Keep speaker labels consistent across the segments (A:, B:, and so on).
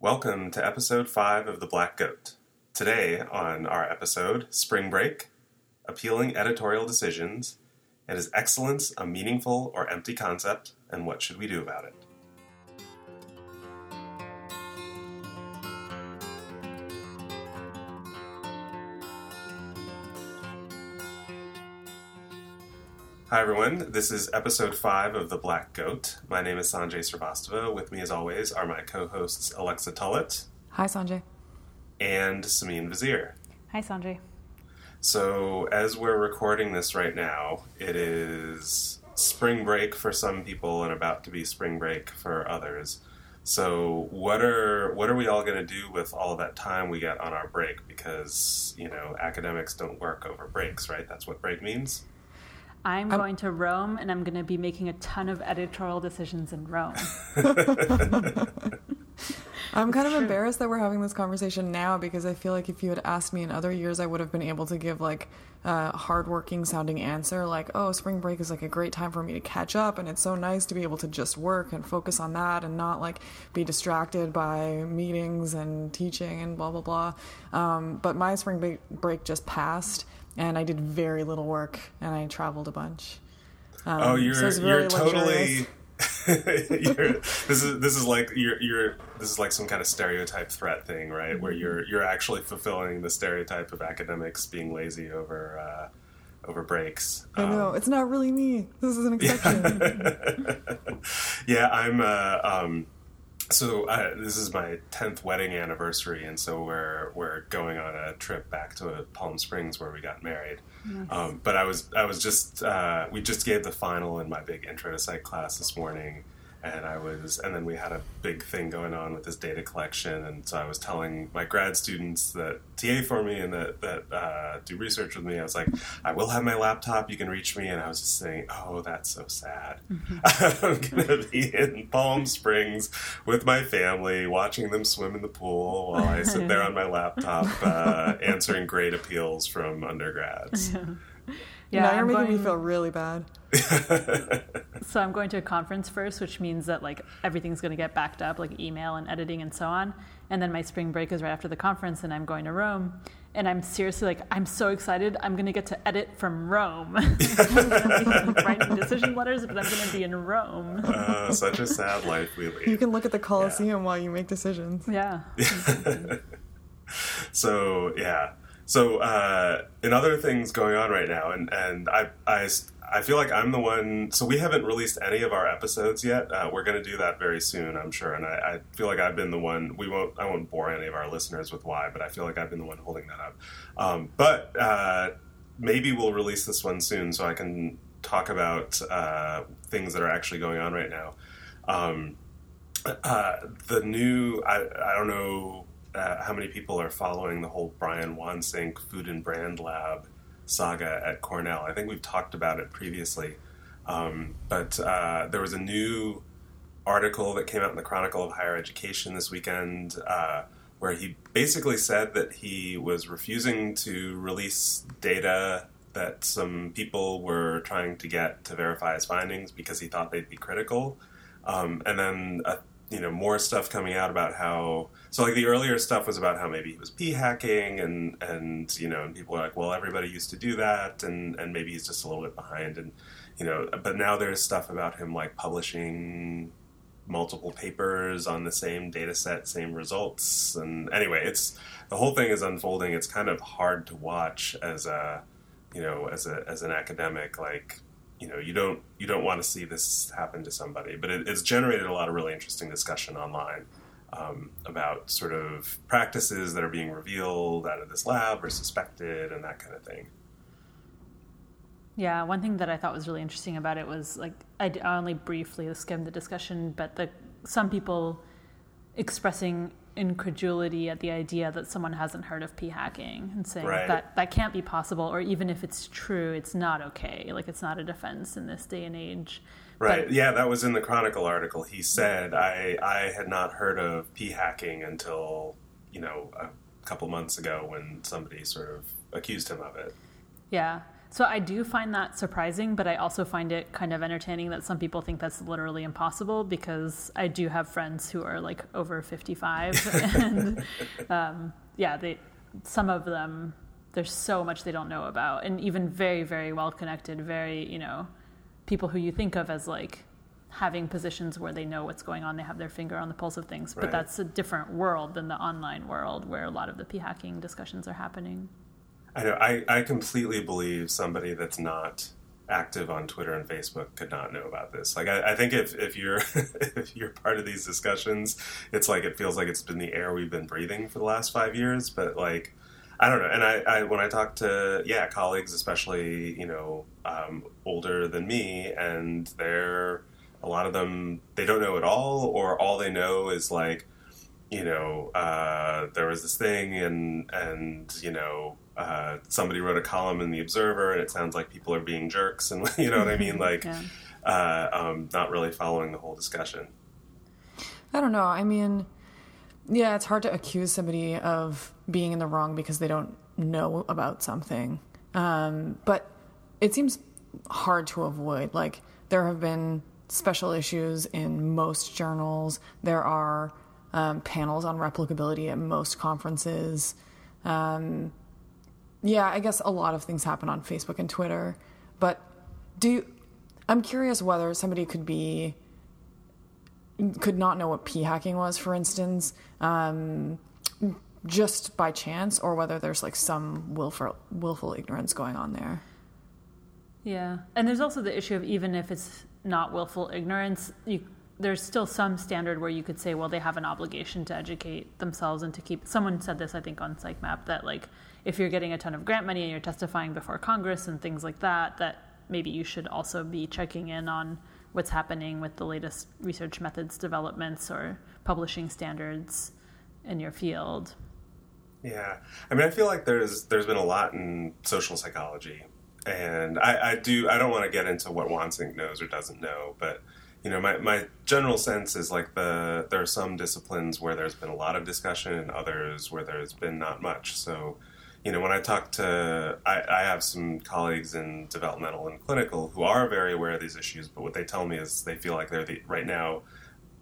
A: Welcome to episode 5 of The Black Goat. Today, on our episode, Spring Break, Appealing Editorial Decisions, and Is Excellence a Meaningful or Empty Concept, and What Should We Do About It? Hi, everyone. This is episode five of The Black Goat. My name is Sanjay Srivastava. With me, as always, are my co hosts Alexa Tullett
B: Hi, Sanjay.
A: and Simine Vazire.
B: Hi, Sanjay.
A: So, as we're recording this right now, it is spring break for some people and about to be spring break for others. So, what are what are we all going to do with all of that time we get on our break? Because you know, academics don't work over breaks, right? That's what break means.
C: I'm going to Rome and I'm going to be making a ton of editorial decisions in Rome.
B: I'm kind of embarrassed that we're having this conversation now because I feel like if you had asked me in other years, I would have been able to give like a hardworking sounding answer, like, "Oh, spring break is like a great time for me to catch up, and it's so nice to be able to just work and focus on that and not like be distracted by meetings and teaching and blah blah blah." Um, but my spring break- break just passed, and I did very little work, and I traveled a bunch. Um,
A: oh, you're
B: so
A: you're totally. you're, this is this is like you're you're this is like some kind of stereotype threat thing, right? Where
B: Mm-hmm.
A: you're you're actually fulfilling the stereotype of academics being lazy over uh, over breaks.
B: I
A: Um,
B: know it's not really me. This is an exception.
A: yeah, I'm. Uh, um, so uh, this is my tenth wedding anniversary, and so we're we're going on a trip back to Palm Springs where we got married. Um, but I was I was just uh, we just gave the final in my big intro to psych class this morning, and I was and then we had a big thing going on with this data collection, and so I was telling my grad students that TA for me and that that uh, do research with me. I was like, I will have my laptop. You can reach me, and I was just saying, oh, that's so sad. I'm gonna be in Palm Springs with my family, watching them swim in the pool while I sit there on my laptop uh, answering grade appeals from undergrads.
C: Yeah,
B: now you're
C: I'm
B: making
C: going,
B: me feel really bad.
C: so I'm going to a conference first, which means that like everything's going to get backed up, like email and editing and so on. And then my spring break is right after the conference, and I'm going to Rome. And I'm seriously like, I'm so excited. I'm going to get to edit from Rome. I'm gonna be writing decision letters, but I'm going to be in Rome.
A: Uh, such a sad life we lead.
B: You can look at the Colosseum while you make decisions.
C: Yeah.
A: So yeah. So uh, in other things going on right now, and and I I. I feel like I'm the one. So we haven't released any of our episodes yet. Uh, we're going to do that very soon, I'm sure. And I, I feel like I've been the one. We won't. I won't bore any of our listeners with why, but I feel like I've been the one holding that up. Um, but uh, maybe we'll release this one soon, so I can talk about uh, things that are actually going on right now. Um, uh, the new. I, I don't know uh, how many people are following the whole Brian Wansink Food and Brand Lab saga at Cornell. I think we've talked about it previously, um, but uh, there was a new article that came out in the Chronicle of Higher Education this weekend uh, where he basically said that he was refusing to release data that some people were trying to get to verify his findings because he thought they'd be critical. Um, and then uh, you know more stuff coming out about how so like the earlier stuff was about how maybe he was p hacking and and you know and people were like well everybody used to do that and and maybe he's just a little bit behind and you know but now there's stuff about him like publishing multiple papers on the same data set same results. And anyway it's the whole thing is unfolding. It's kind of hard to watch as a you know as a as an academic like you know you don't you don't want to see this happen to somebody but it, it's generated a lot of really interesting discussion online um, about sort of practices that are being revealed out of this lab or suspected and that kind of thing.
C: Yeah, one thing that I thought was really interesting about it was like i only briefly skimmed the discussion, but the some people expressing incredulity at the idea that someone hasn't heard of p hacking and saying
A: Right.
C: that that can't be possible, or even if it's true, it's not okay. Like it's not a defense in this day and age.
A: right
C: But-
A: yeah that was in the chronicle article he said i i had not heard of p hacking until you know a couple months ago when somebody sort of accused him of it
C: Yeah, So I do find that surprising, but I also find it kind of entertaining that some people think that's literally impossible because I do have friends who are like over 55 and um, yeah, they some of them there's so much they don't know about and even very very well connected, very, you know, people who you think of as like having positions where they know what's going on, they have their finger on the pulse of things, but that's a different world than the online world where a lot of the p hacking discussions are happening.
A: I know. I, I completely believe somebody that's not active on Twitter and Facebook could not know about this. Like, I, I think if, if you're if you're part of these discussions, it's like it feels like it's been the air we've been breathing for the last five years. But like, I don't know. And I, I when I talk to yeah colleagues, especially you know um, older than me, and they're a lot of them they don't know at all, or all they know is like you know, uh, there was this thing, and and you know, uh, somebody wrote a column in the Observer, and it sounds like people are being jerks, and you know what I mean, like,
C: Yeah.
A: uh, um, not really following the whole discussion.
B: I don't know. I mean, yeah, it's hard to accuse somebody of being in the wrong because they don't know about something. Um, but it seems hard to avoid. Like, there have been special issues in most journals, there are um, panels on replicability at most conferences. Um, yeah, I guess a lot of things happen on Facebook and Twitter. But do I'm curious whether somebody could be could not know what p hacking was, for instance, um, just by chance, or whether there's like some willful willful ignorance going on there.
C: Yeah, and there's also the issue of even if it's not willful ignorance, you, there's still some standard where you could say, well, they have an obligation to educate themselves and to keep. Someone said this, I think, on PsychMap that like if you're getting a ton of grant money and you're testifying before Congress and things like that, that maybe you should also be checking in on what's happening with the latest research methods developments or publishing standards in your field.
A: Yeah, I mean, I feel like there's there's been a lot in social psychology, and I, I do I don't want to get into what Wansink knows or doesn't know, but you know, my my general sense is like the there are some disciplines where there's been a lot of discussion, and others where there's been not much. So, you know, when I talk to I, I have some colleagues in developmental and clinical who are very aware of these issues, but what they tell me is they feel like they're the right now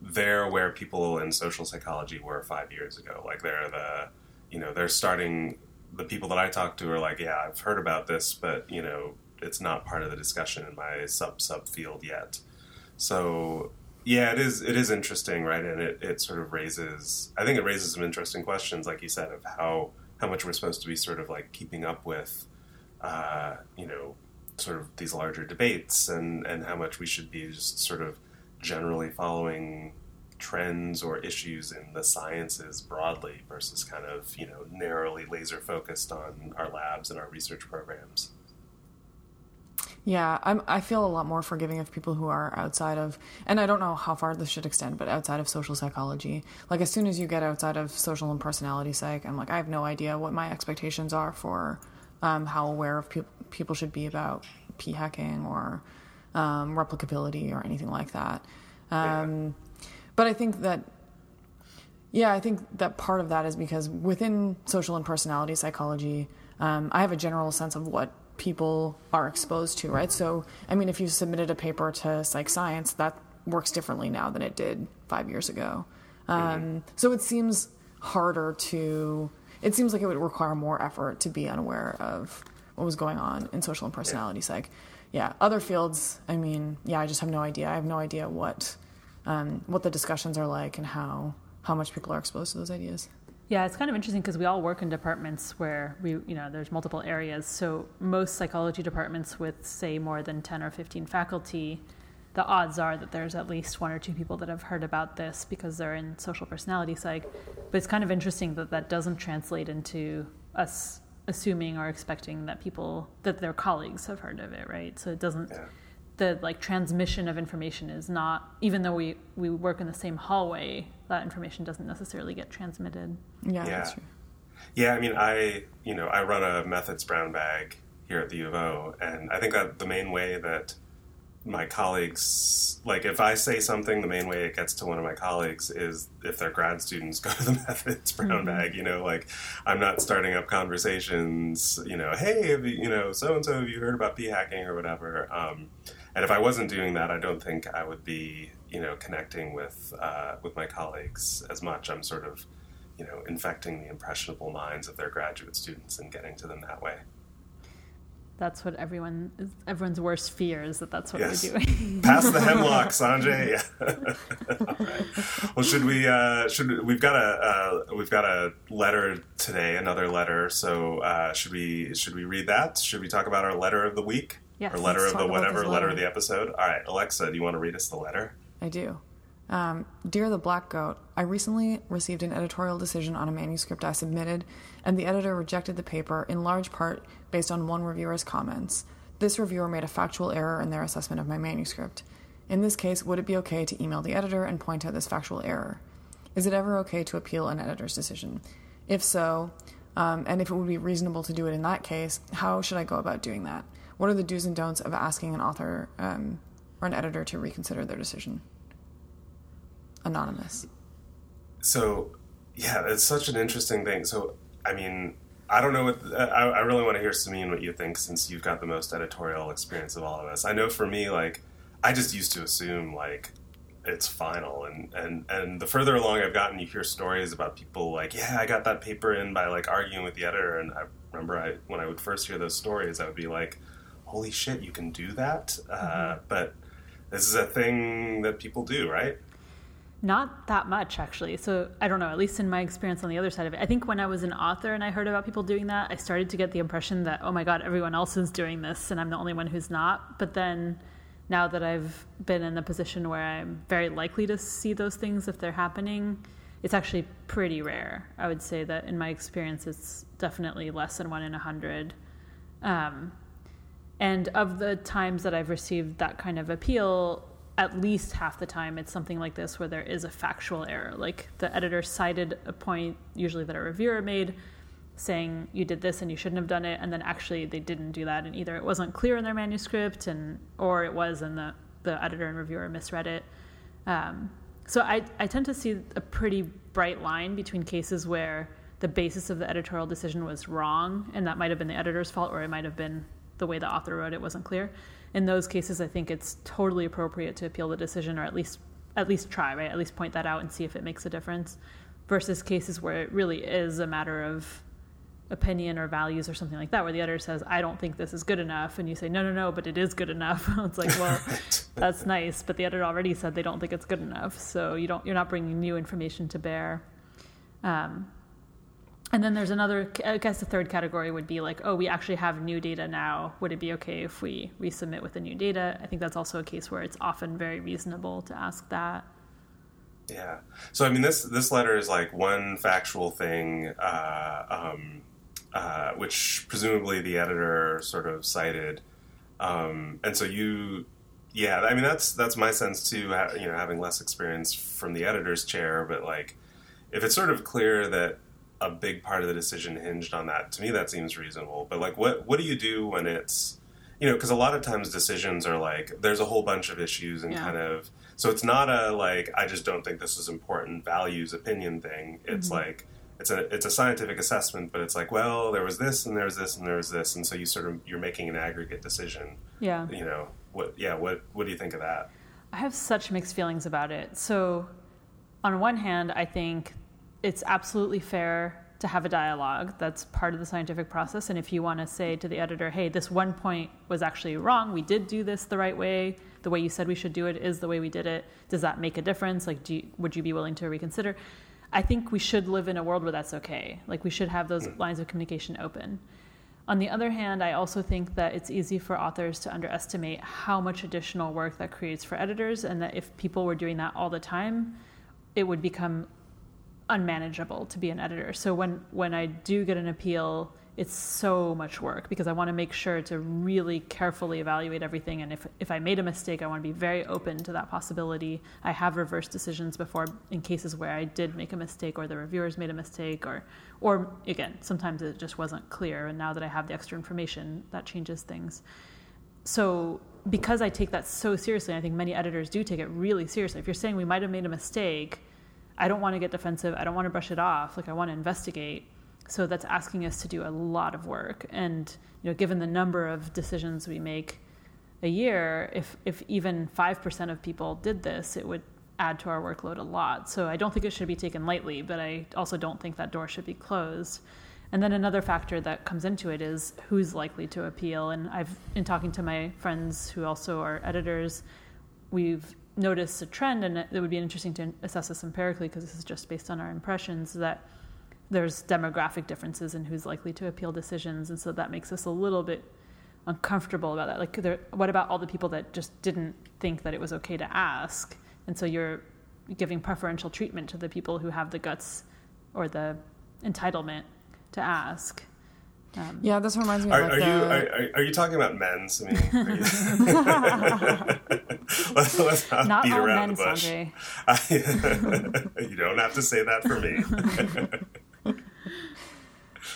A: they're where people in social psychology were five years ago. Like they're the, you know, they're starting. The people that I talk to are like, yeah, I've heard about this, but you know, it's not part of the discussion in my sub sub field yet. So yeah, it is. It is interesting, right? And it, it sort of raises. I think it raises some interesting questions, like you said, of how how much we're supposed to be sort of like keeping up with, uh, you know, sort of these larger debates, and and how much we should be just sort of generally following trends or issues in the sciences broadly versus kind of you know narrowly laser focused on our labs and our research programs.
B: Yeah, I'm, I feel a lot more forgiving of people who are outside of, and I don't know how far this should extend, but outside of social psychology. Like, as soon as you get outside of social and personality psych, I'm like, I have no idea what my expectations are for um, how aware of pe- people should be about p hacking or um, replicability or anything like that. Um, But I think that yeah, I think that part of that is because within social and personality psychology, um, I have a general sense of what people are exposed to, right? So, I mean, if you submitted a paper to Psych Science, that works differently now than it did five years ago. Um, So it seems harder to. It seems like it would require more effort to be unaware of what was going on in social and personality psych. Yeah, other fields. I mean, yeah, I just have no idea. I have no idea what um, what the discussions are like and how how much people are exposed to those ideas.
C: Yeah, it's kind of interesting because we all work in departments where we, you know, there's multiple areas. So most psychology departments with, say, more than 10 or 15 faculty, the odds are that there's at least one or two people that have heard about this because they're in social personality psych. But it's kind of interesting that that doesn't translate into us assuming or expecting that people, that their colleagues have heard of it, right? So it doesn't,
A: Yeah.
C: the like transmission of information is not, even though we, we work in the same hallway, that information doesn't necessarily get transmitted.
B: Yeah,
A: Yeah.
B: that's.
A: Yeah, I mean, I you know I run a methods brown bag here at the U of O, and I think that the main way that my colleagues like if I say something, the main way it gets to one of my colleagues is if they're grad students go to the methods brown mm-hmm. bag. You know, like I'm not starting up conversations. You know, hey, have you, you know, so and so, have you heard about p hacking or whatever? Um, and if I wasn't doing that, I don't think I would be you know connecting with uh, with my colleagues as much. I'm sort of you know infecting the impressionable minds of their graduate students and getting to them that way
C: that's what everyone everyone's worst fear is that that's what yes.
A: we're doing. Pass the hemlock, Sanjay. All right. Well, should we? Uh, should we've got a uh, we've got a letter today, another letter. So uh, should we should we read that? Should we talk about our letter of the week?
C: Yes.
A: Or letter of the whatever letter. letter of the episode. All right, Alexa, do you want to read us the letter?
B: I do. Um, Dear the Black Goat, I recently received an editorial decision on a manuscript I submitted, and the editor rejected the paper in large part based on one reviewer's comments. This reviewer made a factual error in their assessment of my manuscript. In this case, would it be okay to email the editor and point out this factual error? Is it ever okay to appeal an editor's decision? If so, um, and if it would be reasonable to do it in that case, how should I go about doing that? What are the do's and don'ts of asking an author um, or an editor to reconsider their decision? Anonymous.
A: So, yeah, it's such an interesting thing. So, I mean, I don't know what I, I really want to hear Simine what you think since you've got the most editorial experience of all of us. I know for me, like I just used to assume like it's final, and and and the further along I've gotten, you hear stories about people like, yeah, I got that paper in by like arguing with the editor, and I remember I when I would first hear those stories, I would be like, holy shit, you can do that, uh, mm-hmm. uh, but this is a thing that people do, right?
C: Not that much, actually. So I don't know, at least in my experience on the other side of it. I think when I was an author and I heard about people doing that, I started to get the impression that, oh my God, everyone else is doing this and I'm the only one who's not. But then now that I've been in the position where I'm very likely to see those things if they're happening, it's actually pretty rare. I would say that in my experience, it's definitely less than one in a hundred. Um, and of the times that I've received that kind of appeal, at least half the time it's something like this where there is a factual error. Like the editor cited a point, usually that a reviewer made, saying you did this and you shouldn't have done it, and then actually they didn't do that, and either it wasn't clear in their manuscript, and or it was, and the the editor and reviewer misread it. Um, so I I tend to see a pretty bright line between cases where the basis of the editorial decision was wrong, and that might have been the editor's fault, or it might have been the way the author wrote it wasn't clear in those cases, I think it's totally appropriate to appeal the decision, or at least at least try, right? At least point that out and see if it makes a difference. Versus cases where it really is a matter of opinion or values or something like that, where the editor says, "I don't think this is good enough," and you say, "No, no, no, but it is good enough." it's like, well, that's nice, but the editor already said they don't think it's good enough, so you don't, you're not bringing new information to bear. Um, and then there's another, I guess the third category would be like, oh, we actually have new data now. Would it be okay if we resubmit with the new data? I think that's also a case where it's often very reasonable to ask that.
A: Yeah. So I mean, this this letter is like one factual thing, uh, um, uh, which presumably the editor sort of cited, um, and so you, yeah. I mean, that's that's my sense too. You know, having less experience from the editor's chair, but like, if it's sort of clear that a big part of the decision hinged on that. To me, that seems reasonable. But like, what what do you do when it's you know because a lot of times decisions are like there's a whole bunch of issues and yeah. kind of so it's not a like I just don't think this is important values opinion thing. It's mm-hmm. like it's a it's a scientific assessment, but it's like well there was this and there's this and there's this, and so you sort of you're making an aggregate decision.
C: Yeah.
A: You know what? Yeah. What What do you think of that?
C: I have such mixed feelings about it. So on one hand, I think it's absolutely fair to have a dialogue. That's part of the scientific process. And if you want to say to the editor, hey, this one point was actually wrong, we did do this the right way, the way you said we should do it is the way we did it, does that make a difference? Like, you, would you be willing to reconsider? I think we should live in a world where that's okay. Like, we should have those hmm. lines of communication open. On the other hand, I also think that it's easy for authors to underestimate how much additional work that creates for editors, and that if people were doing that all the time, it would become unmanageable to be an editor. So when when I do get an appeal, it's so much work because I want to make sure to really carefully evaluate everything. And if if I made a mistake, I want to be very open to that possibility. I have reversed decisions before in cases where I did make a mistake or the reviewers made a mistake or or again, sometimes it just wasn't clear. And now that I have the extra information, that changes things. so because I take that so seriously, I think many editors do take it really seriously. If you're saying we might have made a mistake, I don't want to get defensive. I don't want to brush it off. Like I want to investigate. So that's asking us to do a lot of work. And you know, given the number of decisions we make a year, if if even five percent of people did this, it would add to our workload a lot. So I don't think it should be taken lightly, but I also don't think that door should be closed. And then another factor that comes into it is who's likely to appeal. And I've, in talking to my friends who also are editors, we've noticed a trend, and it would be interesting to assess this empirically because this is just based on our impressions that there's demographic differences in who's likely to appeal decisions, and so that makes us a little bit uncomfortable about that. Like, there, what about all the people that just didn't think that it was okay to ask, and so you're giving preferential treatment to the people who have the guts or the entitlement to ask.
B: Um, yeah, this reminds me.
A: Are,
B: of
A: are
B: the...
A: you are, are, you talking about men? I mean, you... let's, let's, not,
C: not
A: beat around
C: men,
A: the bush.
C: Sanjay.
A: you don't have to say that for me.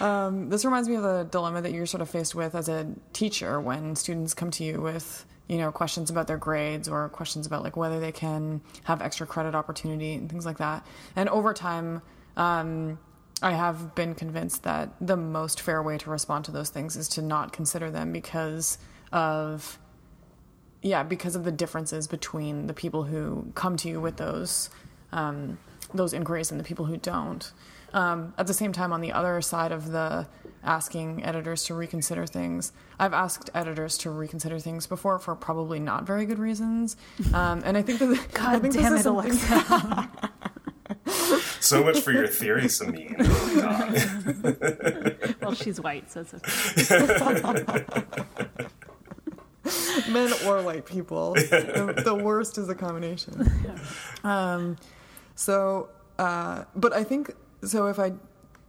B: um, this reminds me of the dilemma that you're sort of faced with as a teacher when students come to you with you know questions about their grades or questions about like whether they can have extra credit opportunity and things like that. And over time. Um, I have been convinced that the most fair way to respond to those things is to not consider them because of yeah because of the differences between the people who come to you with those um, those inquiries and the people who don't. Um, at the same time, on the other side of the asking editors to reconsider things, I've asked editors to reconsider things before for probably not very good reasons, um, and I think that
C: God
B: I think
C: damn
B: this
C: it,
B: is
C: Alexa.
A: so much for your theory, Simine. Oh,
C: well, she's white, so it's okay.
B: men or white people. the, the worst is a combination. Um, so, uh, but I think so. If I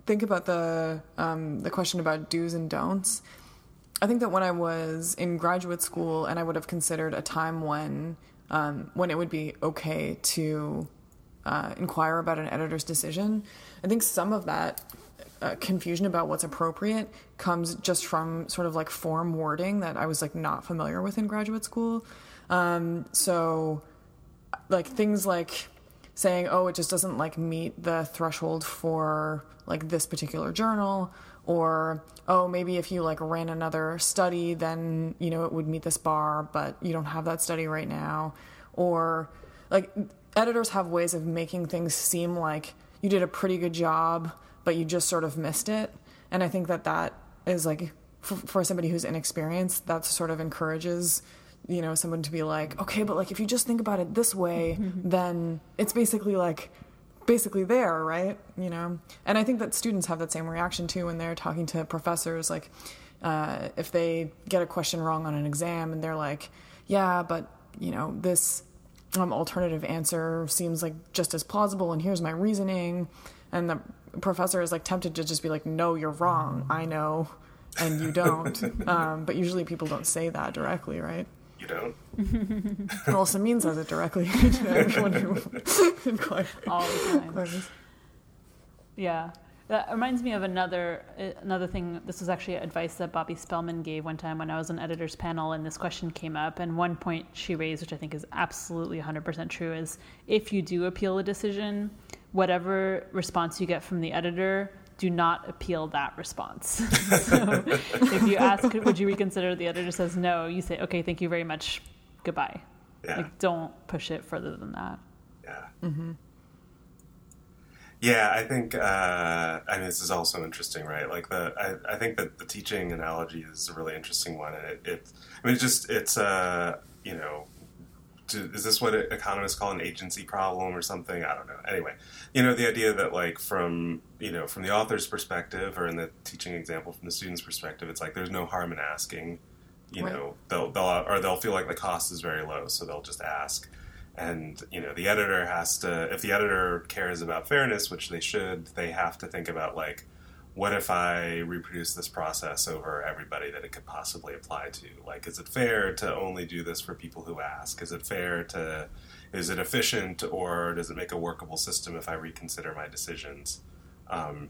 B: think about the um, the question about do's and don'ts, I think that when I was in graduate school and I would have considered a time when um, when it would be okay to uh, inquire about an editor's decision, I think some of that uh, confusion about what's appropriate comes just from sort of like form wording that I was like not familiar with in graduate school. Um, so, like things like saying, "Oh, it just doesn't like meet the threshold for like this particular journal," or "Oh, maybe if you like ran another study, then you know it would meet this bar, but you don't have that study right now," or like editors have ways of making things seem like you did a pretty good job but you just sort of missed it. And I think that that is like for, for somebody who's inexperienced, that sort of encourages you know someone to be like, okay, but like if you just think about it this way, then it's basically like basically there, right? You know, and I think that students have that same reaction too when they're talking to professors. Like, uh, if they get a question wrong on an exam and they're like, yeah, but you know this um, alternative answer seems like just as plausible, and here's my reasoning, and the professor is like tempted to just be like, no, you're wrong. I know, and you don't. um, but usually people don't say that directly, right?
A: You don't.
B: Well, Simine says it directly to everyone who inquires.
C: all the time. Yeah. That reminds me of another uh, another thing. This was actually advice that Bobbie Spellman gave one time when I was on editor's panel, and this question came up. And one point she raised, which I think is absolutely 100% true, is if you do appeal a decision, whatever response you get from the editor, do not appeal that response. so if you ask, would you reconsider? The editor says no. You say, okay, thank you very much. Goodbye.
A: Yeah.
C: Like, don't push it further than that.
A: Yeah. Mm-hmm. Yeah, I think. Uh, I mean, this is also interesting, right? Like the, I, I think that the teaching analogy is a really interesting one, and it, it I mean, it's just, it's, uh, you know, to, is this what economists call an agency problem or something? I don't know. Anyway, you know, the idea that like from, you know, from the author's perspective, or in the teaching example from the student's perspective, it's like there's no harm in asking. You
B: Right.
A: know, they'll they'll or they'll feel like the cost is very low, so they'll just ask and you know the editor has to if the editor cares about fairness which they should they have to think about like what if i reproduce this process over everybody that it could possibly apply to? Like is it fair to only do this for people who ask? Is it fair to is it efficient or does it make a workable system if i reconsider my decisions? Um,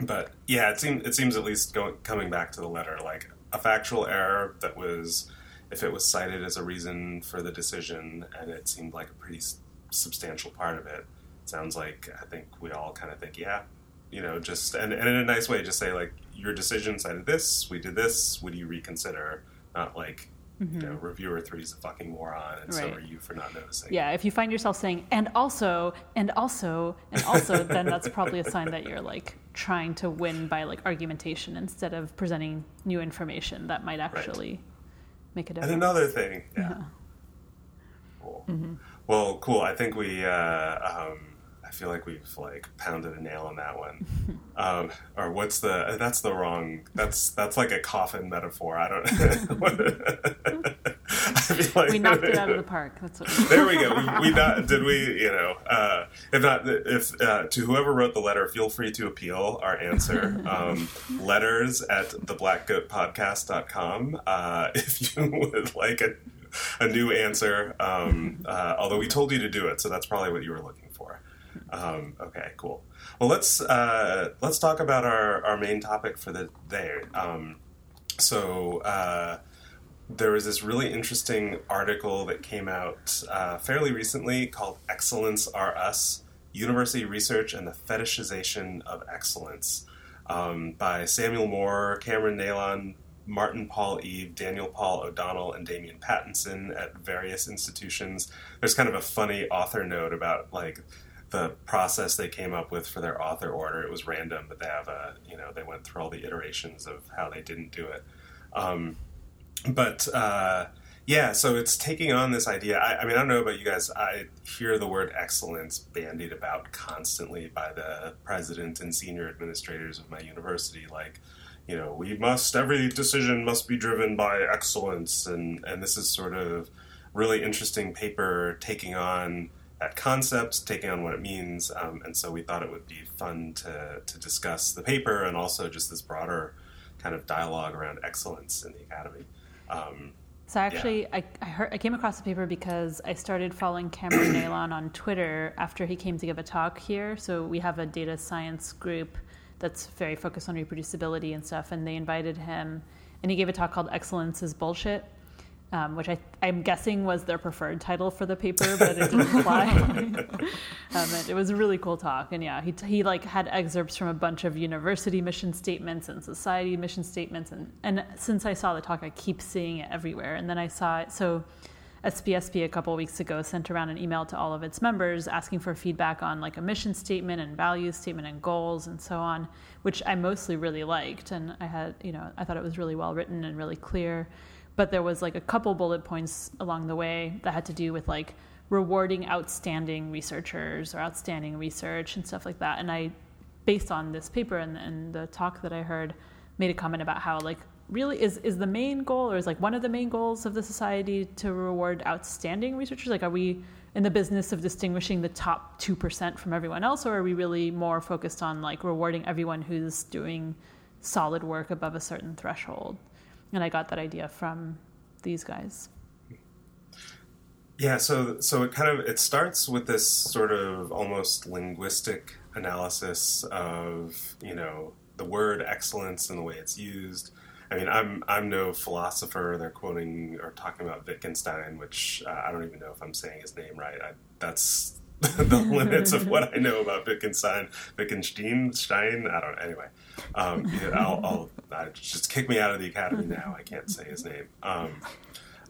A: but yeah it seems it seems at least going, coming back to the letter like a factual error that was if it was cited as a reason for the decision, and it seemed like a pretty s- substantial part of it. Sounds like I think we all kind of think, yeah, you know, just and, and in a nice way, just say like your decision cited this, we did this, would you reconsider? Not like you know, reviewer three is a fucking moron, and so
C: Mm-hmm.
A: Are you for not noticing.
C: Yeah, if you find yourself saying and also and also and also, then that's probably a sign that you're like trying to win by like argumentation instead of presenting new information that might actually make a difference.
A: And another thing, yeah. Cool. Well, cool. I think we. Uh, um, I feel like we've like pounded a nail on that one. um, or what's the? That's the wrong. That's that's like a coffin metaphor. I don't. I like
C: we knocked it out of the park. That's what we
A: there we go. We, we not did we you know uh, if not if uh, to whoever wrote the letter, feel free to appeal our answer. Um, letters at theblackgoatpodcast.com uh, if you would like a, a new answer. Um, uh, although we told you to do it, so that's probably what you were looking for. Um, okay, cool. Well, let's uh, let's talk about our, our main topic for the day. Um, so. Uh, there was this really interesting article that came out uh, fairly recently called Excellence R Us University Research and the Fetishization of Excellence um, by Samuel Moore, Cameron Neylon, Martin Paul Eve, Daniel Paul O'Donnell, and Damian Pattinson at various institutions. There's kind of a funny author note about like the process they came up with for their author order. It was random, but they have a you know they went through all the iterations of how they didn't do it. Um, but uh, yeah, so it's taking on this idea. I, I mean, I don't know about you guys. I hear the word excellence bandied about constantly by the president and senior administrators of my university. Like, you know, we must every decision must be driven by excellence, and and this is sort of really interesting paper taking on that concept, taking on what it means, um, and so we thought it would be fun to to discuss the paper and also just this broader kind of dialogue around excellence in the academy. Um,
C: So actually, I, I heard I came across the paper because I started following Cameron Neylon on Twitter after he came to give a talk here. So we have a data science group that's very focused on reproducibility and stuff, and they invited him, and he gave a talk called "Excellence is Bullshit," um, which I, I'm guessing was their preferred title for the paper, but it didn't apply. um, it, it was a really cool talk, and yeah, he he like had excerpts from a bunch of university mission statements and society mission statements, and and since I saw the talk, I keep seeing it everywhere, and then I saw it so. SPSP a couple weeks ago sent around an email to all of its members asking for feedback on like a mission statement and values statement and goals and so on, which I mostly really liked. And I had, you know, I thought it was really well written and really clear. But there was like a couple bullet points along the way that had to do with like rewarding outstanding researchers or outstanding research and stuff like that. And I, based on this paper and, and the talk that I heard, made a comment about how like really is is the main goal or is like one of the main goals of the society to reward outstanding researchers like are we in the business of distinguishing the top 2% from everyone else or are we really more focused on like rewarding everyone who's doing solid work above a certain threshold and i got that idea from these guys
A: yeah, so so it kind of it starts with this sort of almost linguistic analysis of you know the word excellence and the way it's used. I mean, I'm I'm no philosopher. They're quoting or talking about Wittgenstein, which uh, I don't even know if I'm saying his name right. I, that's the limits of what I know about Wittgenstein. Wittgenstein, Stein. I don't. Know. Anyway, um, yeah, I'll, I'll I, just kick me out of the academy now. I can't say his name. Um,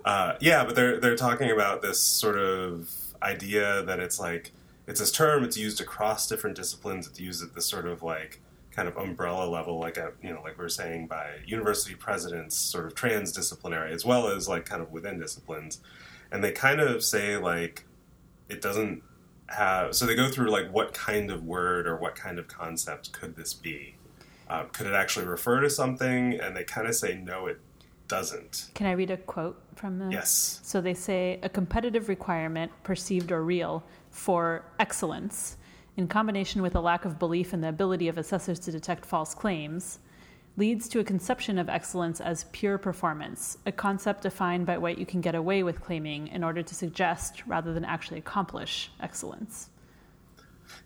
A: uh, yeah, but they're they're talking about this sort of idea that it's like it's this term. It's used across different disciplines. It's used at this sort of like kind of umbrella level, like a you know, like we are saying, by university presidents, sort of transdisciplinary, as well as like kind of within disciplines, and they kind of say like it doesn't have. So they go through like what kind of word or what kind of concept could this be? Um, could it actually refer to something? And they kind of say no, it doesn't.
C: can i read a quote from the
A: Yes.
C: So they say a competitive requirement, perceived or real, for excellence, in combination with a lack of belief in the ability of assessors to detect false claims, leads to a conception of excellence as pure performance, a concept defined by what you can get away with claiming in order to suggest rather than actually accomplish excellence.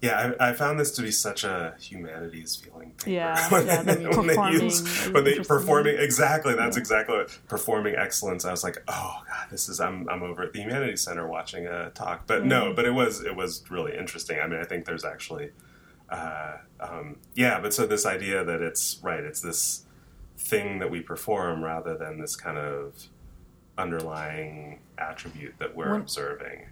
A: Yeah, I, I, found this to be such a humanities feeling
C: paper. Yeah, when, yeah, they, when they
A: use when they performing exactly that's yeah. exactly what performing excellence. I was like, oh god, this is I'm I'm over at the Humanities Center watching a talk, but mm. no, but it was it was really interesting. I mean, I think there's actually, uh, um, yeah, but so this idea that it's right, it's this thing that we perform rather than this kind of underlying attribute that we're when, observing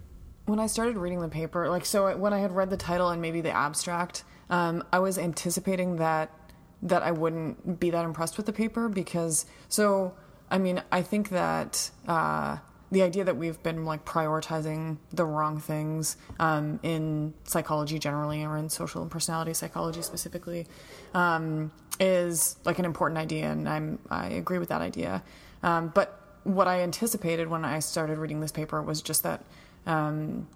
B: when I started reading the paper, like so when I had read the title and maybe the abstract, um, I was anticipating that that I wouldn't be that impressed with the paper because so I mean I think that uh, the idea that we've been like prioritizing the wrong things um, in psychology generally or in social and personality psychology specifically um, is like an important idea and I'm I agree with that idea, um, but what I anticipated when I started reading this paper was just that um,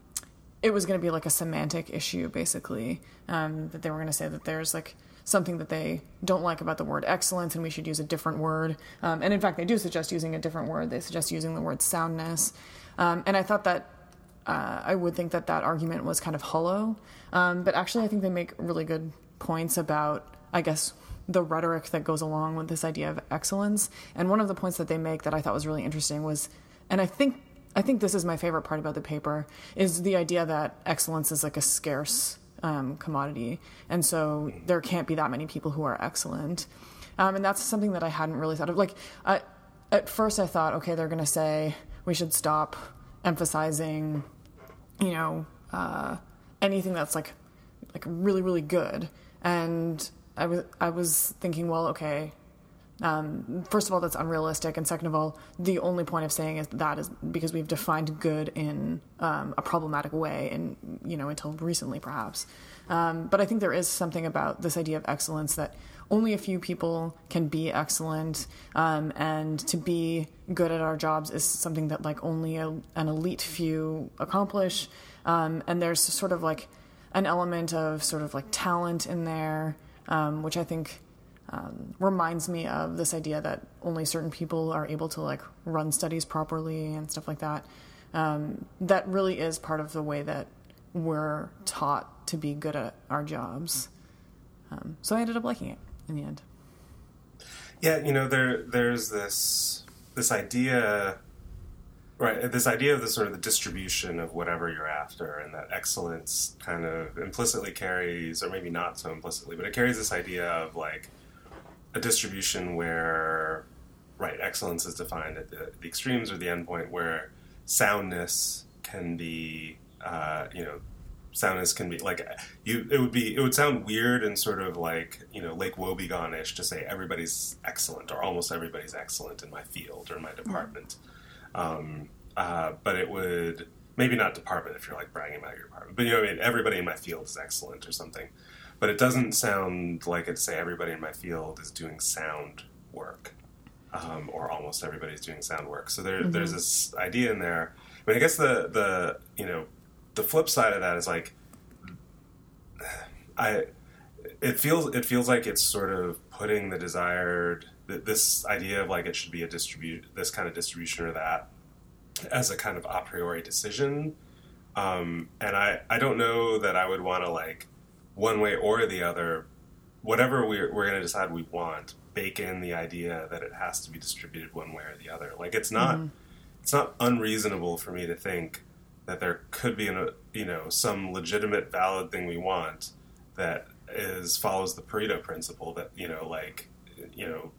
B: it was going to be like a semantic issue, basically. Um, that they were going to say that there's like something that they don't like about the word excellence and we should use a different word. Um, and in fact, they do suggest using a different word. They suggest using the word soundness. Um, and I thought that uh, I would think that that argument was kind of hollow. Um, but actually, I think they make really good points about, I guess, the rhetoric that goes along with this idea of excellence. And one of the points that they make that I thought was really interesting was, and I think I think this is my favorite part about the paper is the idea that excellence is like a scarce um, commodity, and so there can't be that many people who are excellent, um, and that's something that I hadn't really thought of. Like, I, at first I thought, okay, they're going to say we should stop emphasizing, you know, uh, anything that's like like really really good, and I was I was thinking, well, okay, um, first of all, that's unrealistic, and second of all, the only point of saying is that is because we've defined good in um, a problematic way, and you know until recently perhaps. Um, but I think there is something about this idea of excellence that only a few people can be excellent, um, and to be good at our jobs is something that like only a, an elite few accomplish. Um, and there's sort of like an element of sort of like talent in there, um, which I think um, reminds me of this idea that only certain people are able to like run studies properly and stuff like that. Um, that really is part of the way that we're taught to be good at our jobs. Um, so I ended up liking it in the end.
A: Yeah, you know, there there's this this idea, right? This idea of the sort of the distribution of whatever you're after, and that excellence kind of implicitly carries, or maybe not so implicitly, but it carries this idea of like a distribution where right excellence is defined at the, the extremes or the endpoint where soundness can be uh, you know soundness can be like you it would be it would sound weird and sort of like you know lake wobegon-ish to say everybody's excellent or almost everybody's excellent in my field or my department um, uh, but it would maybe not department if you're like bragging about your department but you know I mean everybody in my field is excellent or something but it doesn't sound like it say everybody in my field is doing sound work, um, or almost everybody's doing sound work. So there, mm-hmm. there's this idea in there. I mean, I guess the the you know the flip side of that is like I it feels it feels like it's sort of putting the desired this idea of like it should be a distribute this kind of distribution or that as a kind of a priori decision um, and I I don't know that I would want to like one way or the other, whatever we're, we're going to decide we want, bake in the idea that it has to be distributed one way or the other. Like it's not, mm-hmm. it's not unreasonable for me to think that there could be, an, you know, some legitimate, valid thing we want that is follows the Pareto principle that you know, like, you know,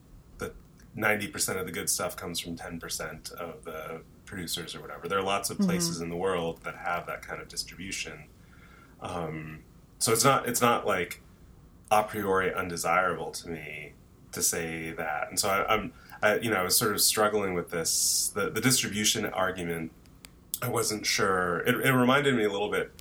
A: the ninety percent of the good stuff comes from ten percent of the producers or whatever. There are lots of places mm-hmm. in the world that have that kind of distribution. Um, so it's not it's not like a priori undesirable to me to say that. And so I, am I, you know, I was sort of struggling with this the the distribution argument. I wasn't sure. It, it reminded me a little bit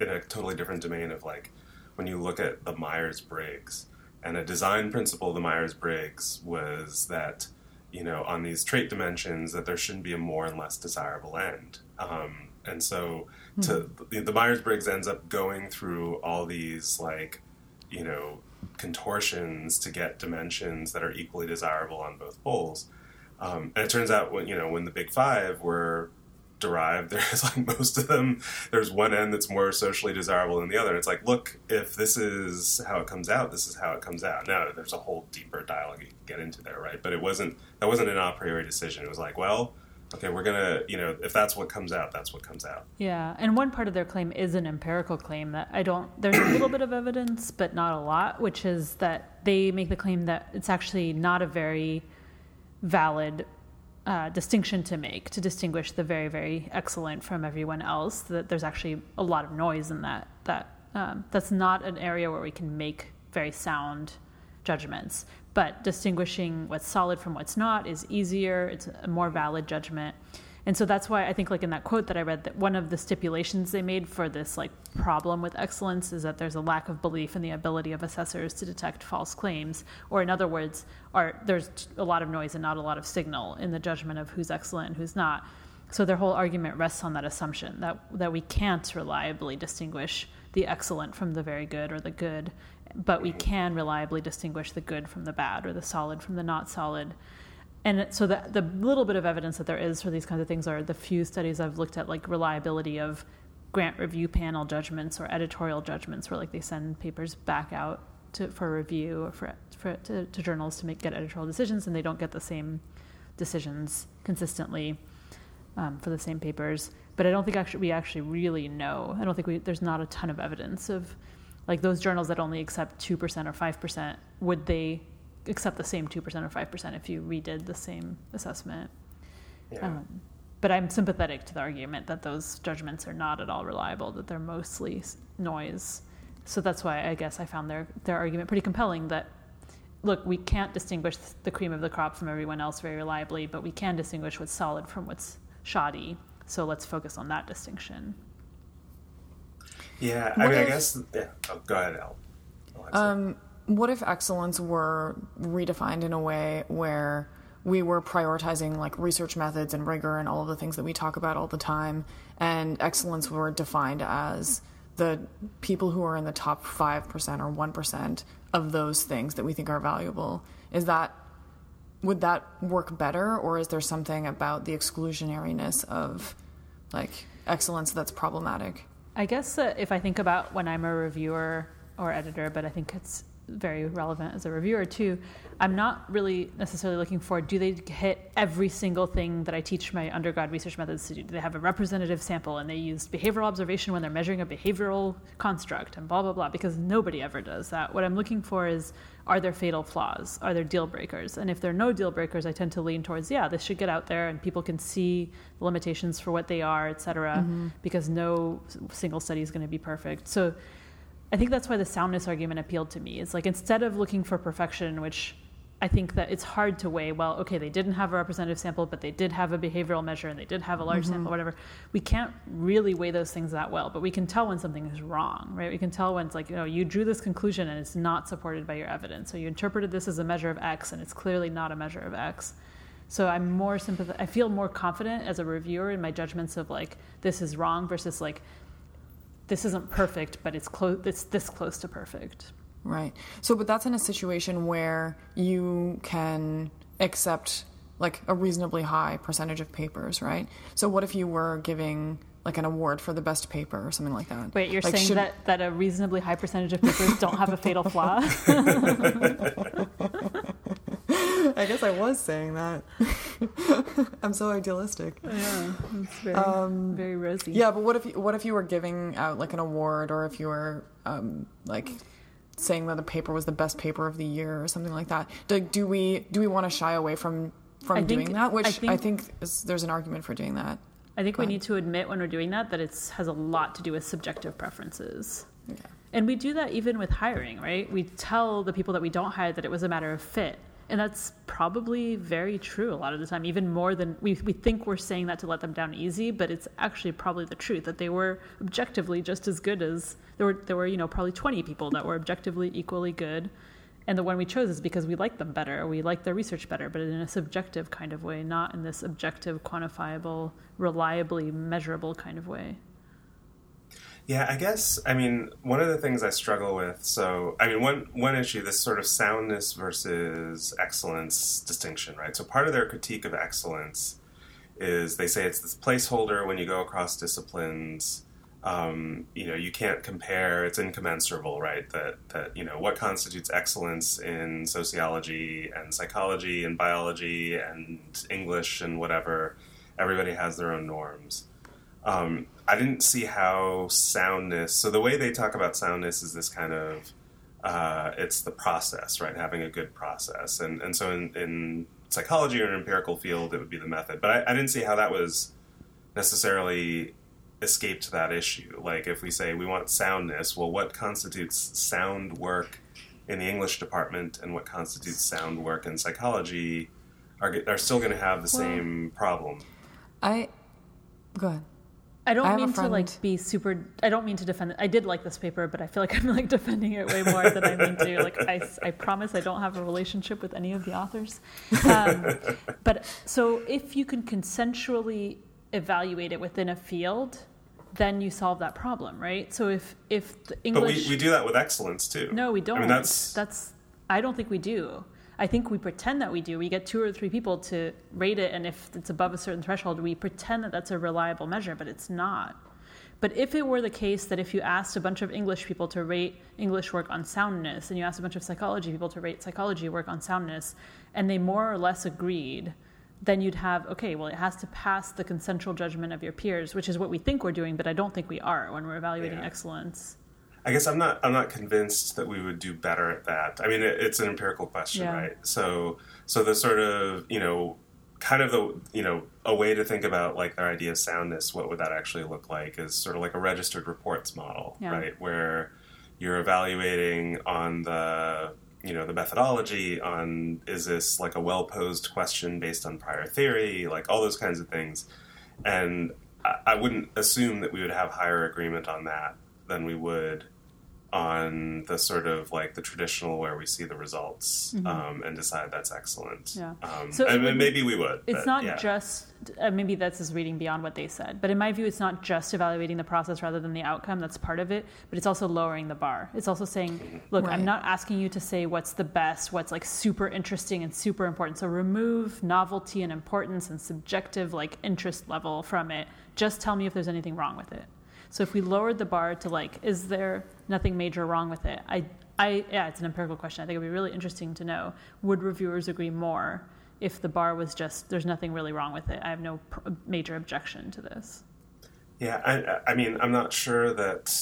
A: in a totally different domain of like when you look at the Myers Briggs and a design principle of the Myers Briggs was that you know on these trait dimensions that there shouldn't be a more and less desirable end. Um, and so to hmm. the Myers Briggs ends up going through all these like you know contortions to get dimensions that are equally desirable on both poles. Um, and it turns out when you know when the big five were derived. There's like most of them. There's one end that's more socially desirable than the other. It's like, look, if this is how it comes out, this is how it comes out. Now, there's a whole deeper dialogue you can get into there, right? But it wasn't that wasn't an a priori decision. It was like, well, okay, we're gonna, you know, if that's what comes out, that's what comes out.
C: Yeah, and one part of their claim is an empirical claim that I don't. There's a little bit of evidence, but not a lot, which is that they make the claim that it's actually not a very valid uh, distinction to make to distinguish the very very excellent from everyone else. That there's actually a lot of noise in that. That um, that's not an area where we can make very sound judgments. But distinguishing what's solid from what's not is easier. It's a more valid judgment. And so that's why I think, like in that quote that I read, that one of the stipulations they made for this like problem with excellence is that there's a lack of belief in the ability of assessors to detect false claims, or in other words, are there's a lot of noise and not a lot of signal in the judgment of who's excellent and who's not. So their whole argument rests on that assumption that that we can't reliably distinguish the excellent from the very good or the good but we can reliably distinguish the good from the bad or the solid from the not solid. And so the, the little bit of evidence that there is for these kinds of things are the few studies I've looked at, like reliability of grant review panel judgments or editorial judgments, where like they send papers back out to, for review or for, for to, to journals to make get editorial decisions, and they don't get the same decisions consistently um, for the same papers. But I don't think actually we actually really know. I don't think we there's not a ton of evidence of like those journals that only accept 2% or 5%, would they accept the same 2% or 5% if you redid the same assessment? Yeah. Um, but I'm sympathetic to the argument that those judgments are not at all reliable, that they're mostly noise. So that's why I guess I found their, their argument pretty compelling that, look, we can't distinguish the cream of the crop from everyone else very reliably, but we can distinguish what's solid from what's shoddy. So let's focus on that distinction.
A: Yeah, I mean, if, I guess. Yeah, oh, go ahead, Al.
B: Um, what if excellence were redefined in a way where we were prioritizing like research methods and rigor and all of the things that we talk about all the time, and excellence were defined as the people who are in the top 5% or 1% of those things that we think are valuable? Is that would that work better or is there something about the exclusionariness of like excellence that's problematic?
C: I guess uh, if I think about when I'm a reviewer or editor, but I think it's very relevant as a reviewer too. I'm not really necessarily looking for do they hit every single thing that I teach my undergrad research methods to do? Do they have a representative sample and they use behavioral observation when they're measuring a behavioral construct and blah blah blah because nobody ever does that. What I'm looking for is are there fatal flaws? Are there deal breakers? And if there are no deal breakers, I tend to lean towards yeah, this should get out there and people can see the limitations for what they are, et cetera, mm-hmm. because no single study is going to be perfect. So I think that's why the soundness argument appealed to me. Is like instead of looking for perfection, which I think that it's hard to weigh. Well, okay, they didn't have a representative sample, but they did have a behavioral measure and they did have a large mm-hmm. sample, whatever. We can't really weigh those things that well, but we can tell when something is wrong, right? We can tell when it's like, you know, you drew this conclusion and it's not supported by your evidence. So you interpreted this as a measure of X and it's clearly not a measure of X. So I'm more sympathetic. I feel more confident as a reviewer in my judgments of like this is wrong versus like this isn't perfect, but it's close. It's this close to perfect.
B: Right. So, but that's in a situation where you can accept like a reasonably high percentage of papers, right? So, what if you were giving like an award for the best paper or something like that?
C: Wait, you're
B: like,
C: saying should... that that a reasonably high percentage of papers don't have a fatal flaw?
B: I guess I was saying that. I'm so idealistic.
C: Yeah, it's very, um, very rosy.
B: Yeah, but what if you, what if you were giving out like an award, or if you were um, like saying that the paper was the best paper of the year, or something like that? Do, do we do we want to shy away from from doing that? Which I think, I think is, there's an argument for doing that.
C: I think but. we need to admit when we're doing that that it has a lot to do with subjective preferences. Yeah. And we do that even with hiring, right? We tell the people that we don't hire that it was a matter of fit and that's probably very true a lot of the time, even more than we, we think we're saying that to let them down easy, but it's actually probably the truth that they were objectively just as good as there were, there were, you know, probably 20 people that were objectively equally good. And the one we chose is because we like them better, we like their research better, but in a subjective kind of way, not in this objective, quantifiable, reliably measurable kind of way.
A: Yeah, I guess I mean one of the things I struggle with. So I mean one one issue, this sort of soundness versus excellence distinction, right? So part of their critique of excellence is they say it's this placeholder when you go across disciplines. Um, you know, you can't compare; it's incommensurable, right? That that you know what constitutes excellence in sociology and psychology and biology and English and whatever. Everybody has their own norms. Um, I didn't see how soundness. So the way they talk about soundness is this kind of uh, it's the process, right? Having a good process, and and so in, in psychology or an empirical field, it would be the method. But I, I didn't see how that was necessarily escaped that issue. Like if we say we want soundness, well, what constitutes sound work in the English department and what constitutes sound work in psychology are are still going to have the
B: Well-
A: same problem.
B: I go ahead.
C: I don't
B: I
C: mean to like be super. I don't mean to defend it. I did like this paper, but I feel like I'm like defending it way more than I mean to. Like I, I promise I don't have a relationship with any of the authors. Um, but so if you can consensually evaluate it within a field, then you solve that problem, right? So if if the
A: But we, we do that with excellence too.
C: no, we don't.
A: I mean, that's
C: that's. I don't think we do. I think we pretend that we do. We get two or three people to rate it, and if it's above a certain threshold, we pretend that that's a reliable measure, but it's not. But if it were the case that if you asked a bunch of English people to rate English work on soundness, and you asked a bunch of psychology people to rate psychology work on soundness, and they more or less agreed, then you'd have okay, well, it has to pass the consensual judgment of your peers, which is what we think we're doing, but I don't think we are when we're evaluating
A: Yeah.
C: excellence.
A: I guess I'm not. I'm not convinced that we would do better at that. I mean, it, it's an empirical question,
C: Yeah.
A: right? So, so the sort of you know, kind of the you know, a way to think about like their idea of soundness. What would that actually look like? Is sort of like a registered reports model,
C: Yeah.
A: right? Where you're evaluating on the you know the methodology on is this like a well posed question based on prior theory, like all those kinds of things, and I, I wouldn't assume that we would have higher agreement on that than we would on the sort of like the traditional where we see the results um, and decide that's excellent.
C: Mm-hmm. Yeah.
A: Um,
C: So
A: I
C: it
A: mean, maybe we would.
C: It's
A: but
C: not
A: yeah.
C: just uh, maybe that's just reading beyond what they said, but in my view, it's not just evaluating the process rather than the outcome. That's part of it, but it's also lowering the bar. It's also saying, look, I'm not asking you to say what's the best, what's like super interesting and super important. So remove novelty and importance and subjective like interest level from it. Just tell me if there's anything wrong with it. So if we lowered the bar to like, is there nothing major wrong with it? I, I, yeah, it's an empirical question. I think it'd be really interesting to know. Would reviewers agree more if the bar was just there's nothing really wrong with it? I have no pr- major objection to this.
A: Yeah, I, I mean, I'm not sure that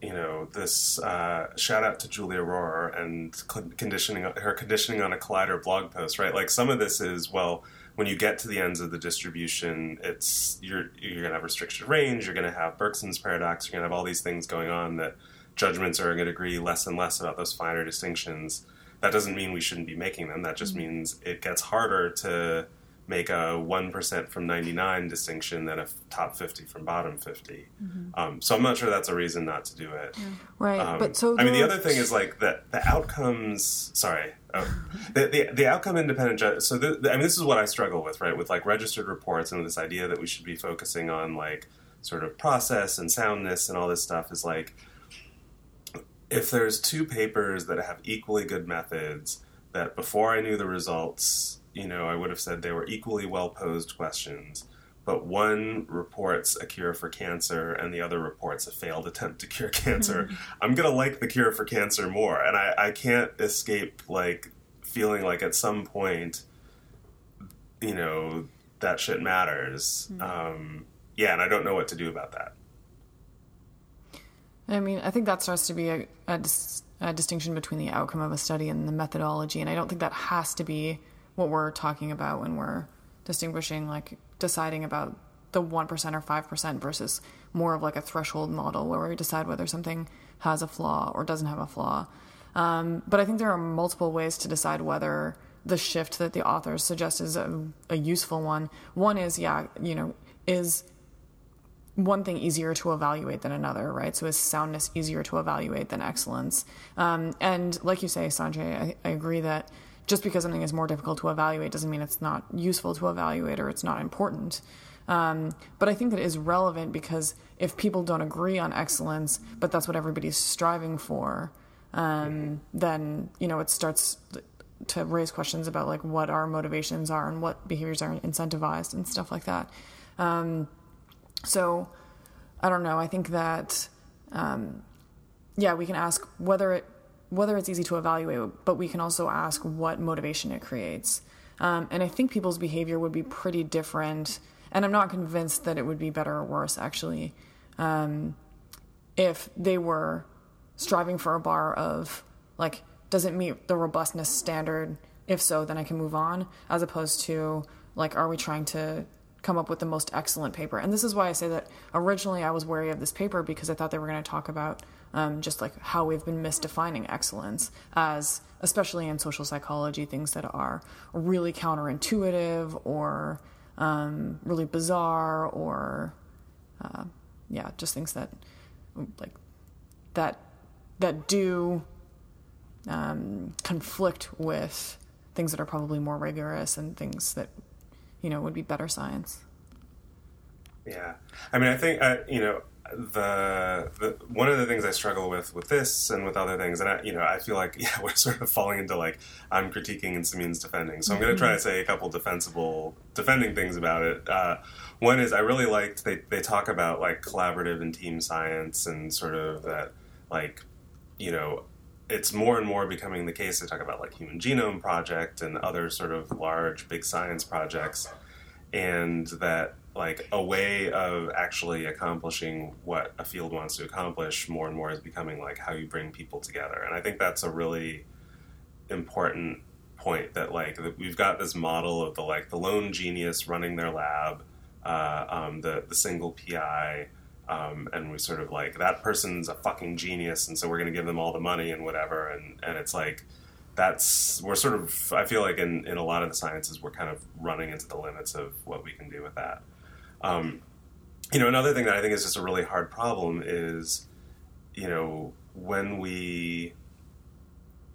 A: you know this. Uh, shout out to Julia Rohrer and conditioning her conditioning on a Collider blog post, right? Like some of this is well, when you get to the ends of the distribution, it's you're you're gonna have restricted range, you're gonna have Berkson's paradox, you're gonna have all these things going on that judgments are going to agree less and less about those finer distinctions. That doesn't mean we shouldn't be making them. That just means it gets harder to make a 1% from 99 distinction than a f- top 50 from bottom 50. Um, so I'm not sure that's a reason not to do it.
B: Right,
A: Um,
B: but so
A: I mean, the other thing is like that the outcomes. Sorry, oh, the, the the outcome independent. Ju- so the, the- I mean, this is what I struggle with, right? With like registered reports and this idea that we should be focusing on like sort of process and soundness and all this stuff is like if there's two papers that have equally good methods that before I knew the results, you know, I would have said they were equally well posed questions, but one reports a cure for cancer and the other reports a failed attempt to cure cancer, I'm gonna like the cure for cancer more, and I, I can't escape like feeling like at some point, you know, that shit matters. Um, yeah, and I don't know what to do about that.
B: I mean, I think that starts to be a, a, dis- a distinction between the outcome of a study and the methodology, and I don't think that has to be what we're talking about when we're distinguishing, like deciding about the one percent or five percent versus more of like a threshold model where we decide whether something has a flaw or doesn't have a flaw. Um, but I think there are multiple ways to decide whether the shift that the authors suggest is a, a useful one. One is, yeah, you know, is one thing easier to evaluate than another, right? So is soundness easier to evaluate than excellence? Um, and like you say, Sanjay, I, I agree that just because something is more difficult to evaluate doesn't mean it's not useful to evaluate or it's not important. Um, but I think that is relevant because if people don't agree on excellence, but that's what everybody's striving for, um, then you know it starts to raise questions about like what our motivations are and what behaviors are incentivized and stuff like that. Um, so I don't know. I think that um, yeah, we can ask whether it whether it's easy to evaluate, but we can also ask what motivation it creates. Um, and I think people's behavior would be pretty different. And I'm not convinced that it would be better or worse actually, um, if they were striving for a bar of like does it meet the robustness standard? If so, then I can move on, as opposed to like, are we trying to come up with the most excellent paper? And this is why I say that originally I was wary of this paper because I thought they were going to talk about um, just like how we've been misdefining excellence as, especially in social psychology, things that are really counterintuitive or um, really bizarre or, uh, yeah, just things that like that that do um, conflict with things that are probably more rigorous and things that you know would be better science.
A: Yeah, I mean, I think uh, you know the, the one of the things I struggle with with this and with other things, and I, you know, I feel like yeah, we're sort of falling into like I'm critiquing and Simine's defending. So I'm going to try to say a couple defensible defending things about it. Uh, one is I really liked they they talk about like collaborative and team science and sort of that like you know it's more and more becoming the case. They talk about like Human Genome Project and other sort of large big science projects, and that like a way of actually accomplishing what a field wants to accomplish more and more is becoming like how you bring people together and i think that's a really important point that like that we've got this model of the like the lone genius running their lab uh, um, the the single pi um, and we sort of like that person's a fucking genius and so we're going to give them all the money and whatever. And and it's like that's we're sort of i feel like in, in a lot of the sciences we're kind of running into the limits of what we can do with that. Um, you know, another thing that I think is just a really hard problem is, you know, when we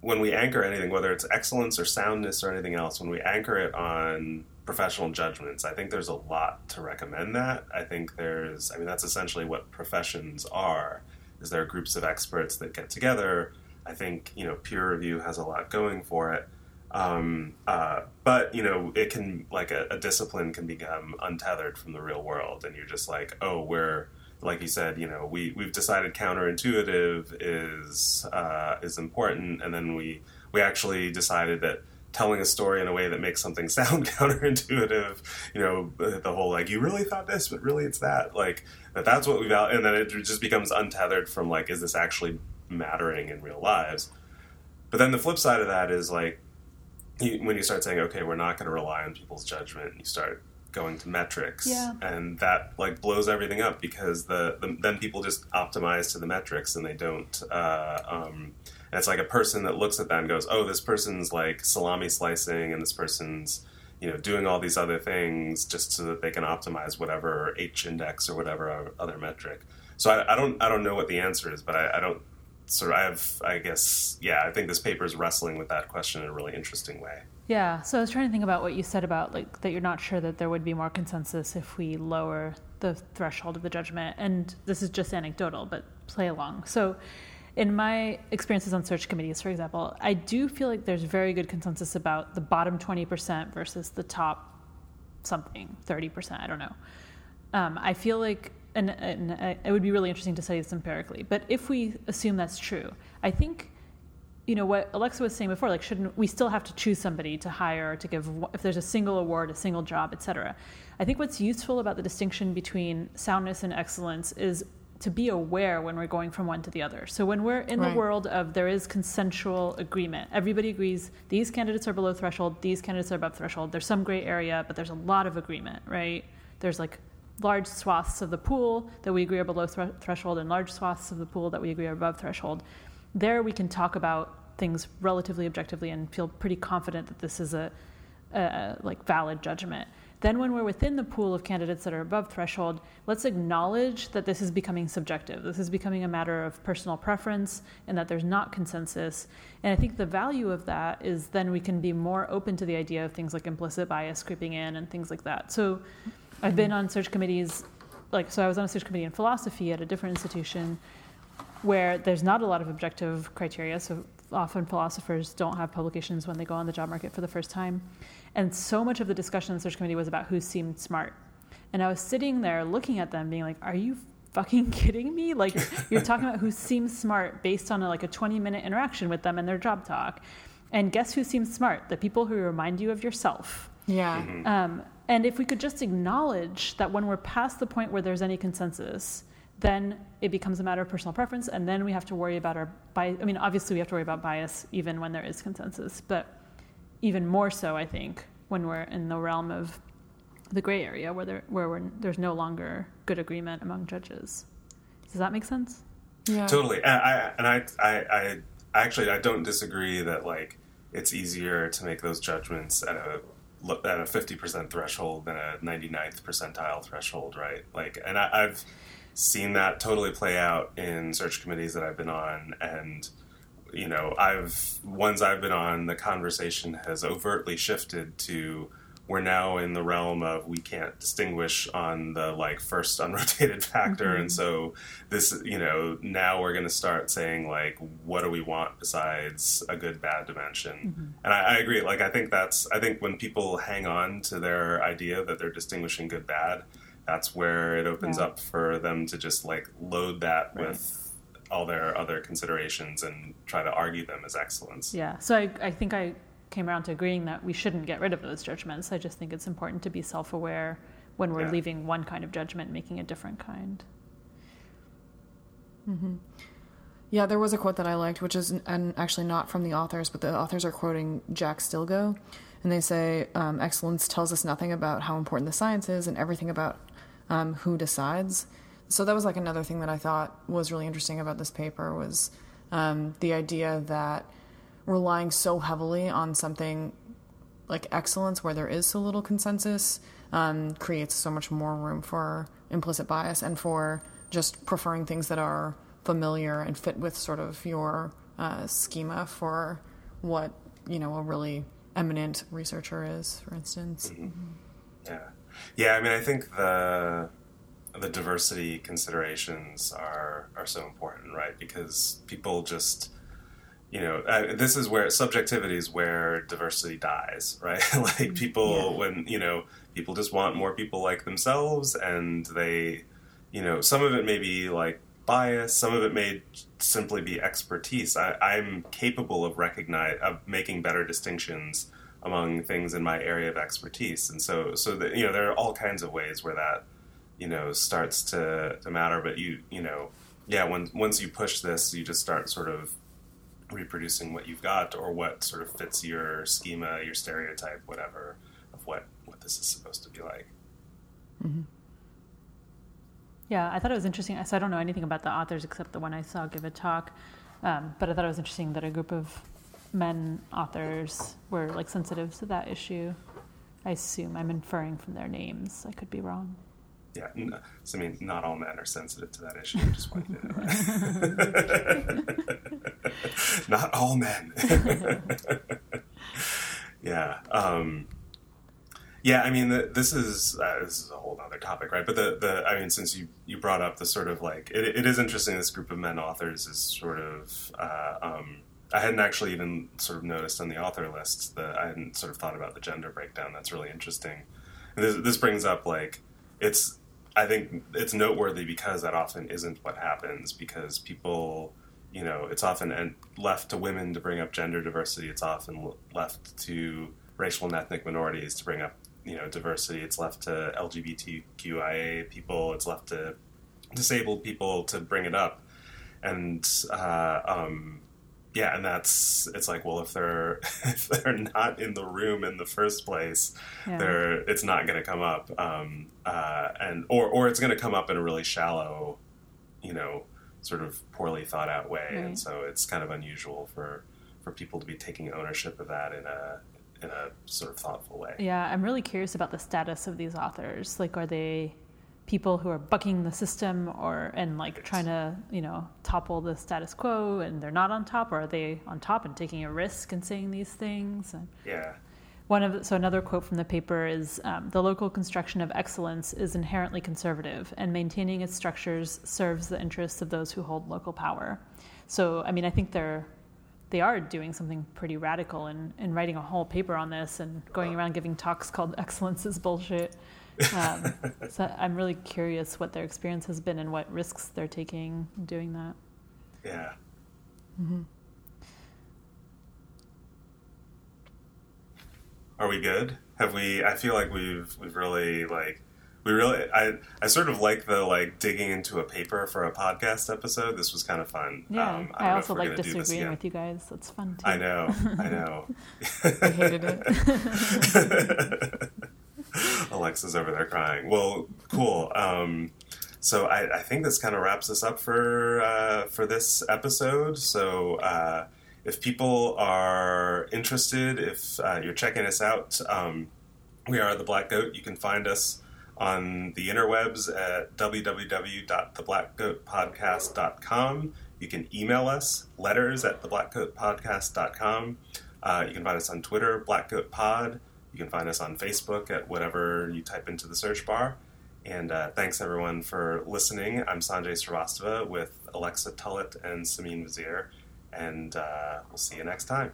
A: when we anchor anything, whether it's excellence or soundness or anything else, when we anchor it on professional judgments, I think there's a lot to recommend that. I think there's, I mean, that's essentially what professions are. Is there are groups of experts that get together. I think you know peer review has a lot going for it. Um, uh, but you know, it can like a, a, discipline can become untethered from the real world, and you're just like, oh, we're like you said, you know, we we've decided counterintuitive is uh, is important, and then we we actually decided that telling a story in a way that makes something sound counterintuitive, you know, the whole like you really thought this, but really it's that, like that that's what we've out, and then it just becomes untethered from like, is this actually mattering in real lives? But then the flip side of that is like you, when you start saying, okay, we're not going to rely on people's judgment, and you start going to metrics,
C: yeah.
A: and that like blows everything up because the, the, then people just optimize to the metrics and they don't. Uh, um, and it's like a person that looks at that and goes, oh, this person's like salami slicing, and this person's you know doing all these other things just so that they can optimize whatever H index or whatever other metric. So I, I don't I don't know what the answer is, but I, I don't sort of, I have, I guess, yeah, I think this paper is wrestling with that question in a really interesting way.
C: Yeah, so I was trying to think about what you said about like that you're not sure that there would be more consensus if we lower the threshold of the judgment, and this is just anecdotal, but play along. So, in my experiences on search committees, for example, I do feel like there's very good consensus about the bottom 20% versus the top something, 30%, I don't know. Um, I feel like and, and it would be really interesting to study this empirically. But if we assume that's true, I think, you know, what Alexa was saying before, like, shouldn't we still have to choose somebody to hire to give, if there's a single award, a single job, et cetera? I think what's useful about the distinction between soundness and excellence is to be aware when we're going from one to the other. So when we're in right. the world of there is consensual agreement, everybody agrees these candidates are below threshold, these candidates are above threshold. There's some gray area, but there's a lot of agreement, right? There's like large swaths of the pool that we agree are below th- threshold and large swaths of the pool that we agree are above threshold. There we can talk about things relatively objectively and feel pretty confident that this is a, a like valid judgment. Then, when we're within the pool of candidates that are above threshold, let's acknowledge that this is becoming subjective. This is becoming a matter of personal preference and that there's not consensus. And I think the value of that is then we can be more open to the idea of things like implicit bias creeping in and things like that. So, I've been on search committees, like, so I was on a search committee in philosophy at a different institution where there's not a lot of objective criteria. So often philosophers don't have publications when they go on the job market for the first time. And so much of the discussion in the search committee was about who seemed smart. And I was sitting there looking at them, being like, "Are you fucking kidding me? Like you're talking about who seems smart based on a, like a 20 minute interaction with them and their job talk. And guess who seems smart? The people who remind you of yourself.
B: Yeah.
A: Mm-hmm.
C: Um, and if we could just acknowledge that when we're past the point where there's any consensus, then it becomes a matter of personal preference, and then we have to worry about our bias. I mean, obviously, we have to worry about bias even when there is consensus, but even more so, I think, when we're in the realm of the gray area where there where there's no longer good agreement among judges. Does that make sense?
B: Yeah.
A: Totally. And I, and I, I, I actually I don't disagree that like it's easier to make those judgments at a at a fifty percent threshold than a 99th percentile threshold, right? Like, and I, I've seen that totally play out in search committees that I've been on, and you know, I've ones I've been on, the conversation has overtly shifted to we're now in the realm of we can't distinguish on the like first unrotated factor
C: Mm-hmm.
A: and so this you know now we're going to start saying like what do we want besides a good bad dimension
C: Mm-hmm.
A: and I, I agree like i think that's i think when people hang on to their idea that they're distinguishing good bad that's where it opens
C: Yeah.
A: up for them to just like load that
C: Right.
A: with all their other considerations and try to argue them as excellence
C: Yeah. So I, I think I came around to agreeing that we shouldn't get rid of those judgments. I just think it's important to be self aware when we're
A: Yeah.
C: leaving one kind of judgment, making a different kind.
B: Yeah, there was a quote that I liked, which is and actually not from the authors, but the authors are quoting Jack Stilgoe, and they say um, excellence tells us nothing about how important the science is and everything about um, who decides. So that was like another thing that I thought was really interesting about this paper was um, the idea that relying so heavily on something like excellence where there is so little consensus um, creates so much more room for implicit bias and for just preferring things that are familiar and fit with sort of your uh, schema for what you know a really eminent researcher is for instance.
A: Yeah, yeah. I mean, I think the the diversity considerations are are so important, right? Because people just, you know, uh, this is where subjectivity is where diversity dies, right? like people,
B: Yeah.
A: when you know, people just want more people like themselves, and they, you know, some of it may be like bias, some of it may simply be expertise. I, I'm capable of recognize of making better distinctions among things in my area of expertise, and so so that you know there are all kinds of ways where that you know starts to, to matter. But you you know yeah when once you push this, you just start sort of reproducing what you've got or what sort of fits your schema, your stereotype, whatever of what what this is supposed to be like.
C: Yeah, I thought it was interesting. So I don't know anything about the authors except the one I saw give a talk. Um, but I thought it was interesting that a group of men authors were like sensitive to that issue. I assume I'm inferring from their names. I could be wrong.
A: Yeah, n- so, I mean, not all men are sensitive to that issue. Just right? not all men. yeah, um, yeah. I mean, the, this is uh, this is a whole other topic, right? But the, the I mean, since you you brought up the sort of like it, it is interesting. This group of men authors is sort of. Uh, um, I hadn't actually even sort of noticed on the author list that I hadn't sort of thought about the gender breakdown. That's really interesting. This, this brings up like it's I think it's noteworthy because that often isn't what happens because people, you know, it's often left to women to bring up gender diversity. It's often left to racial and ethnic minorities to bring up, you know, diversity. It's left to LGBTQIA people. It's left to disabled people to bring it up. And, uh, um, yeah, and that's it's like, well, if they're if they're not in the room in the first place,
C: Yeah.
A: they're it's not going to come up, um, uh, and or or it's going to come up in a really shallow, you know, sort of poorly thought out way,
C: Right.
A: and so it's kind of unusual for for people to be taking ownership of that in a in a sort of thoughtful way.
C: Yeah, I'm really curious about the status of these authors. Like, are they people who are bucking the system or and like trying to you know topple the status quo and they're not on top or are they on top and taking a risk and saying these things? And
A: Yeah,
C: one of the, so another quote from the paper is um, the local construction of excellence is inherently conservative and maintaining its structures serves the interests of those who hold local power. So i mean i think they're they are doing something pretty radical and, and writing a whole paper on this and going around giving talks called excellence is bullshit um, so i'm really curious what their experience has been and what risks they're taking doing that.
A: Yeah.
B: Mm-hmm.
A: are we good? Have we i feel like we've we've really like we really i i sort of like the like digging into a paper for a podcast episode. This was kind of fun.
C: Yeah
A: Um,
C: i,
A: don't
C: also like
A: gonna do this
C: disagreeing with you guys. That's fun too.
A: i know i know.
B: I hated it.
A: alexa's over there crying well cool um so I, I think this kind of wraps us up for uh, for this episode. So uh, if people are interested, if uh, you're checking us out, um, we are the Black Goat. You can find us on the interwebs at www.theblackgoatpodcast.com. You can email us letters at theblackgoatpodcast.com. Uh, you can find us on Twitter, Black Goat Pod. You can find us on Facebook at whatever you type into the search bar. And uh, thanks everyone for listening. I'm Sanjay Srivastava with Alexa Tullett and Simine Vazire. and uh, we'll see you next time.